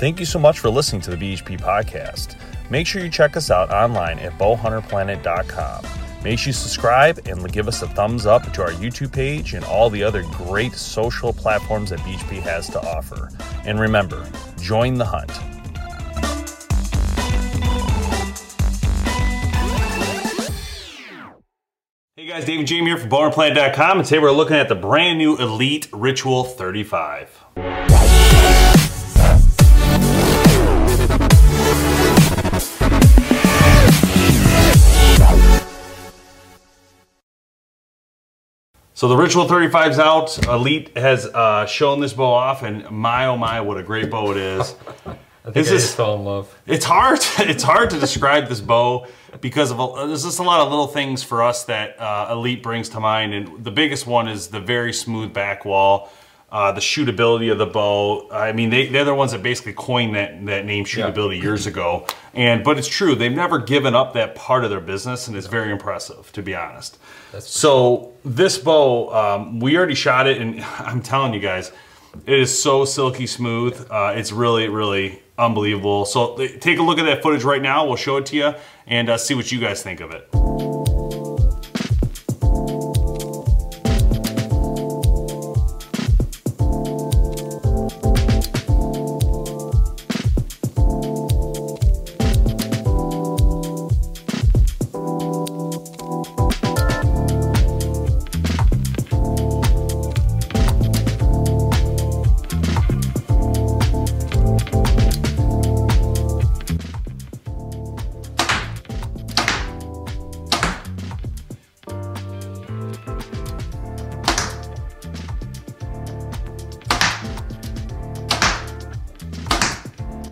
Thank you so much for listening to the BHP podcast. Make sure you check us out online at bowhunterplanet.com. Make sure you subscribe and give us a thumbs up to our YouTube page and all the other great social platforms that BHP has to offer. And remember, join the hunt. Hey guys, Dave and Jamie here from bowhunterplanet.com, and today we're looking at the brand new Elite Ritual 35. So the Ritual 35's out. Elite has uh, shown this bow off, and my oh my, what a great bow it is. I think I just fell in love. It's hard. It's hard to describe this bow because of a, there's just a lot of little things for us that uh, Elite brings to mind, and the biggest one is the very smooth back wall uh, the shootability of the bow. I mean, they, they're the ones that basically coined that, that name shootability yeah. years ago. And But it's true, they've never given up that part of their business, and it's very impressive, to be honest. so this bow, um, we already shot it, and I'm telling you guys, it is so silky smooth. Uh, it's really, really unbelievable. So take a look at that footage right now. We'll show it to you and uh, see what you guys think of it.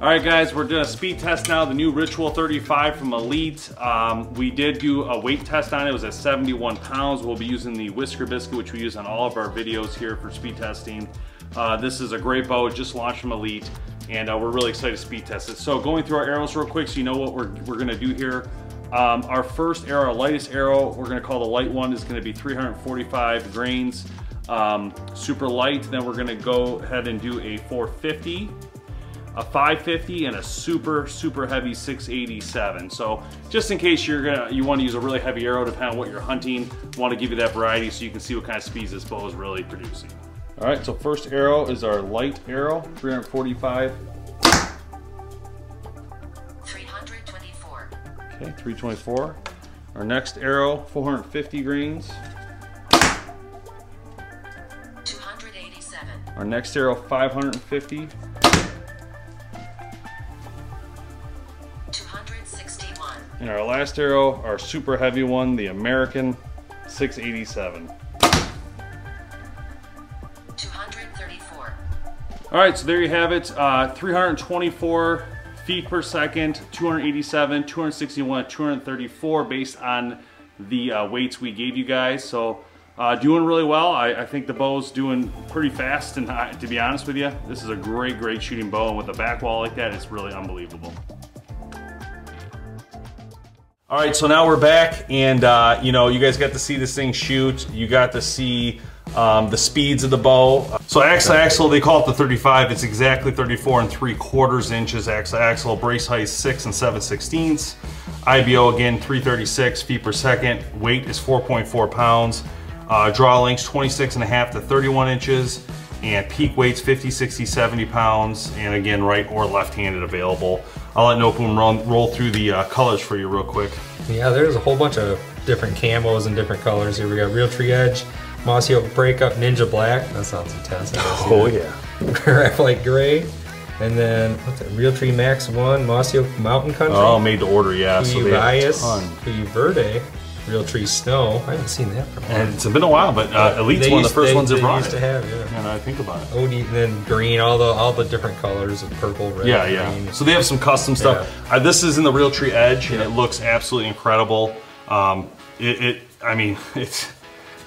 All right, guys, we're doing a speed test now. The new Ritual 35 from Elite. Um, we did do a weight test on it. It was at 71 pounds. We'll be using the Whisker Biscuit, which we use on all of our videos here for speed testing. Uh, this is a great bow, just launched from Elite, and uh, we're really excited to speed test it. So going through our arrows real quick so you know what we're, we're gonna do here. Um, our first arrow, our lightest arrow, we're gonna call the light one, is gonna be 345 grains, um, super light. Then we're gonna go ahead and do a 450 a 550 and a super super heavy 687 so just in case you're gonna you want to use a really heavy arrow depending on what you're hunting want to give you that variety so you can see what kind of speeds this bow is really producing. All right so first arrow is our light arrow 345 324 okay 324 our next arrow 450 grains. 287 our next arrow 550 And our last arrow, our super heavy one, the American 687. 234. All right, so there you have it. Uh, 324 feet per second, 287, 261, 234 based on the uh, weights we gave you guys. So uh, doing really well. I, I, think the bow's doing pretty fast and to be honest with you, this is a great, great shooting bow and with a back wall like that, it's really unbelievable. All right, so now we're back, and uh, you know, you guys got to see this thing shoot. You got to see um, the speeds of the bow. So axle axle, they call it the 35. It's exactly 34 and 3 quarters inches axle axle. Brace height 6 and 7 sixteenths. IBO again 336 feet per second. Weight is 4.4 pounds. Uh, draw length 26 and a half to 31 inches. and peak weights 50, 60, 70 pounds, and again, right or left-handed available. I'll let Nopum roll, roll through the uh, colors for you real quick. Yeah, there's a whole bunch of different camos and different colors. Here we got Realtree Edge, Mossy Oak Breakup, Ninja Black. That sounds intense. Oh yeah. Graphite Gray. And then what's that? Realtree Max One, Mossy Oak Mountain Country. Oh, made to order, yeah. So they have a Bias, ton. Verde, Realtree Snow. I haven't seen that for a while. And it's been a while, but uh, Elite's They one of used- the first they- ones that they brought used it. to have, yeah. And I think about it. OD, and then green, all the all the different colors of purple, red, Yeah, yeah. green. So they have some custom stuff. Uh, this is in the Realtree Edge, and it looks absolutely incredible. Um, it, it, I mean, it's.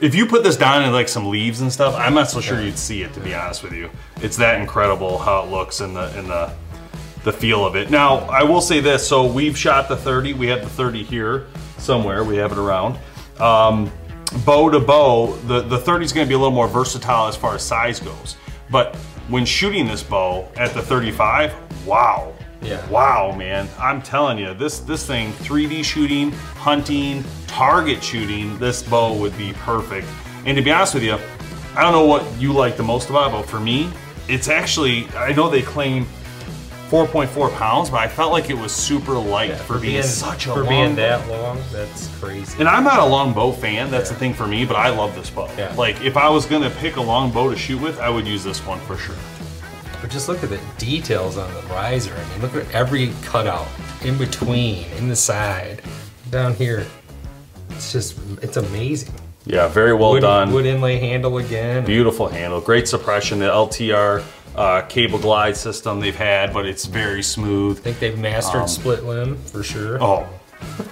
If you put this down in like some leaves and stuff, I'm not so sure you'd see it. To be honest with you, it's that incredible how it looks in the in the the feel of it. Now, I will say this. So we've shot the 30. We have the 30 here somewhere. We have it around. Um, bow to bow, the, the 30 is going to be a little more versatile as far as size goes. But when shooting this bow at the 35, wow. Yeah. Wow, man. I'm telling you, this this thing, 3D shooting, hunting, target shooting, this bow would be perfect. And to be honest with you, I don't know what you like the most about it, but for me, it's actually, I know they claim 4.4 pounds, but I felt like it was super light for, being, such a for long being that long, that's crazy. And I'm not a long bow fan, that's the thing for me, but I love this bow. Yeah. Like, if I was gonna pick a long bow to shoot with, I would use this one for sure. But just look at the details on the riser. I mean, look at every cutout in between, in the side, down here. It's just, it's amazing. Yeah, very well wood, done. Wood inlay handle again. Beautiful handle, great suppression. The LTR uh, cable glide system they've had, but it's very smooth. I think they've mastered split limb for sure. Oh,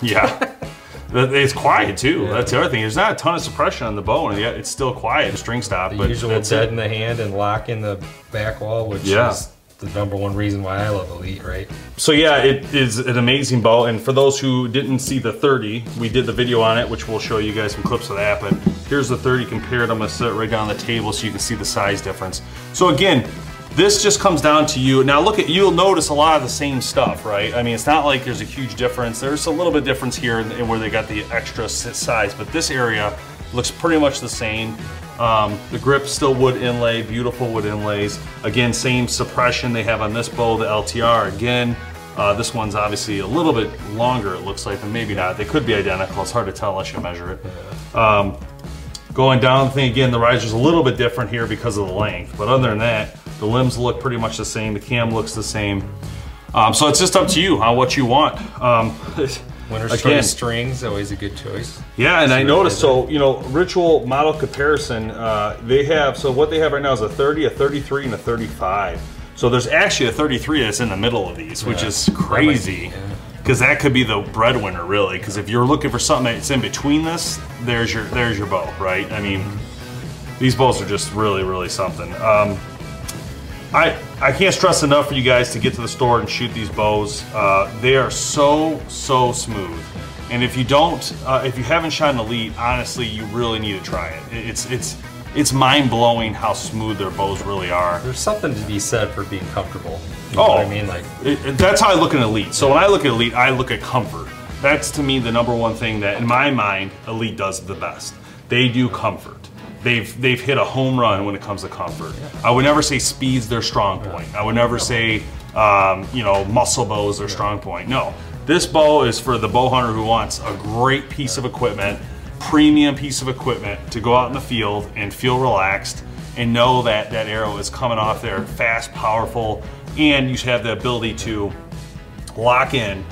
yeah. It's quiet too. Yeah. That's the other thing. There's not a ton of suppression on the bow, and yet it's still quiet. String stop, the but usual that's dead it. in the hand and lock in the back wall, which Yeah. is the number one reason why I love Elite, right? So yeah, it is an amazing bow. And for those who didn't see the 30, we did the video on it, which we'll show you guys some clips of that. But here's the 30 compared. I'm gonna set it right down on the table so you can see the size difference. So again, this just comes down to you. Now look at, you'll notice a lot of the same stuff, right? I mean, it's not like there's a huge difference. There's a little bit difference here in, in where they got the extra size, but this area looks pretty much the same. Um, the grip still wood inlay, beautiful wood inlays. Again, same suppression they have on this bow, the LTR. Again, uh, this one's obviously a little bit longer, it looks like, and maybe not. They could be identical. It's hard to tell unless you measure it. Um, going down the thing again, the riser's a little bit different here because of the length. But other than that, the limbs look pretty much the same. The cam looks the same. Um, so it's just up to you on what you want. Um, Winner's again, strings, always a good choice. yeah, and I noticed, so, you know, Ritual model comparison, uh, they have, so what they have right now is a 30, a 33, and a 35. So there's actually a 33 that's in the middle of these, which Yeah. is crazy. yeah. Because that could be the breadwinner, really. Because if you're looking for something that's in between this, there's your there's your bow, right? I mean, these bows are just really, really something. Um, I I can't stress enough for you guys to get to the store and shoot these bows. Uh, they are so so smooth, and if you don't, uh, if you haven't shot an elite, honestly, you really need to try it. It- It's it's it's mind blowing how smooth their bows really are. There's something to be said for being comfortable. You know Oh, what I mean? Like, it- it- that's how I look at elite. So when I look at elite, I look at comfort. That's to me the number one thing that, in my mind, elite does the best. They do comfort. They've they've hit a home run when it comes to comfort. I would never say speed's their strong point. I would never say um, you know muscle bow is their strong point. No, this bow is for the bow hunter who wants a great piece of equipment, premium piece of equipment to go out in the field and feel relaxed and know that that arrow is coming off there fast, powerful, and you should have the ability to lock in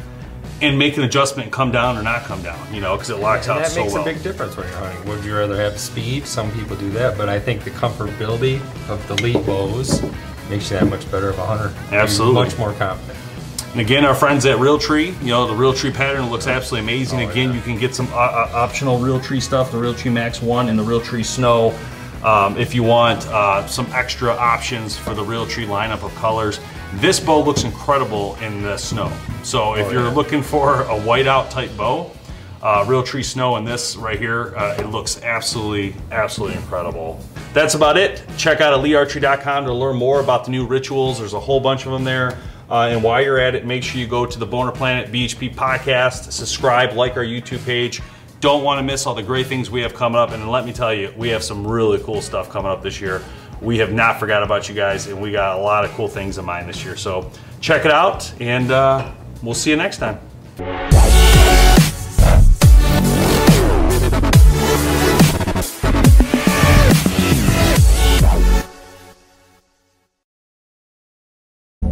and make an adjustment and come down or not come down, you know, because it locks and out that so makes a big difference when you're hunting. Would you rather have speed? Some people do that, but I think the comfortability of the lead bows makes you that much better of a hunter. You're Absolutely. much more confident. And again, our friends at Realtree, you know, the Realtree pattern looks absolutely amazing. Oh, again, yeah. you can get some uh, uh, optional Realtree stuff, the Realtree Max 1 and the Realtree Snow. Um, if you want uh, some extra options for the Realtree lineup of colors. This bow looks incredible in the snow. So if Oh, you're yeah. looking for a whiteout type bow, uh, Realtree Snow and this right here, uh, it looks absolutely, absolutely incredible. That's about it. Check out elitearchery.com to learn more about the new rituals. There's a whole bunch of them there. Uh, and while you're at it, make sure you go to the Bowhunter Planet BHP podcast, subscribe, like our YouTube page. Don't want to miss all the great things we have coming up. And let me tell you, we have some really cool stuff coming up this year. We have not forgot about you guys, and we got a lot of cool things in mind this year. So check it out, and uh, we'll see you next time.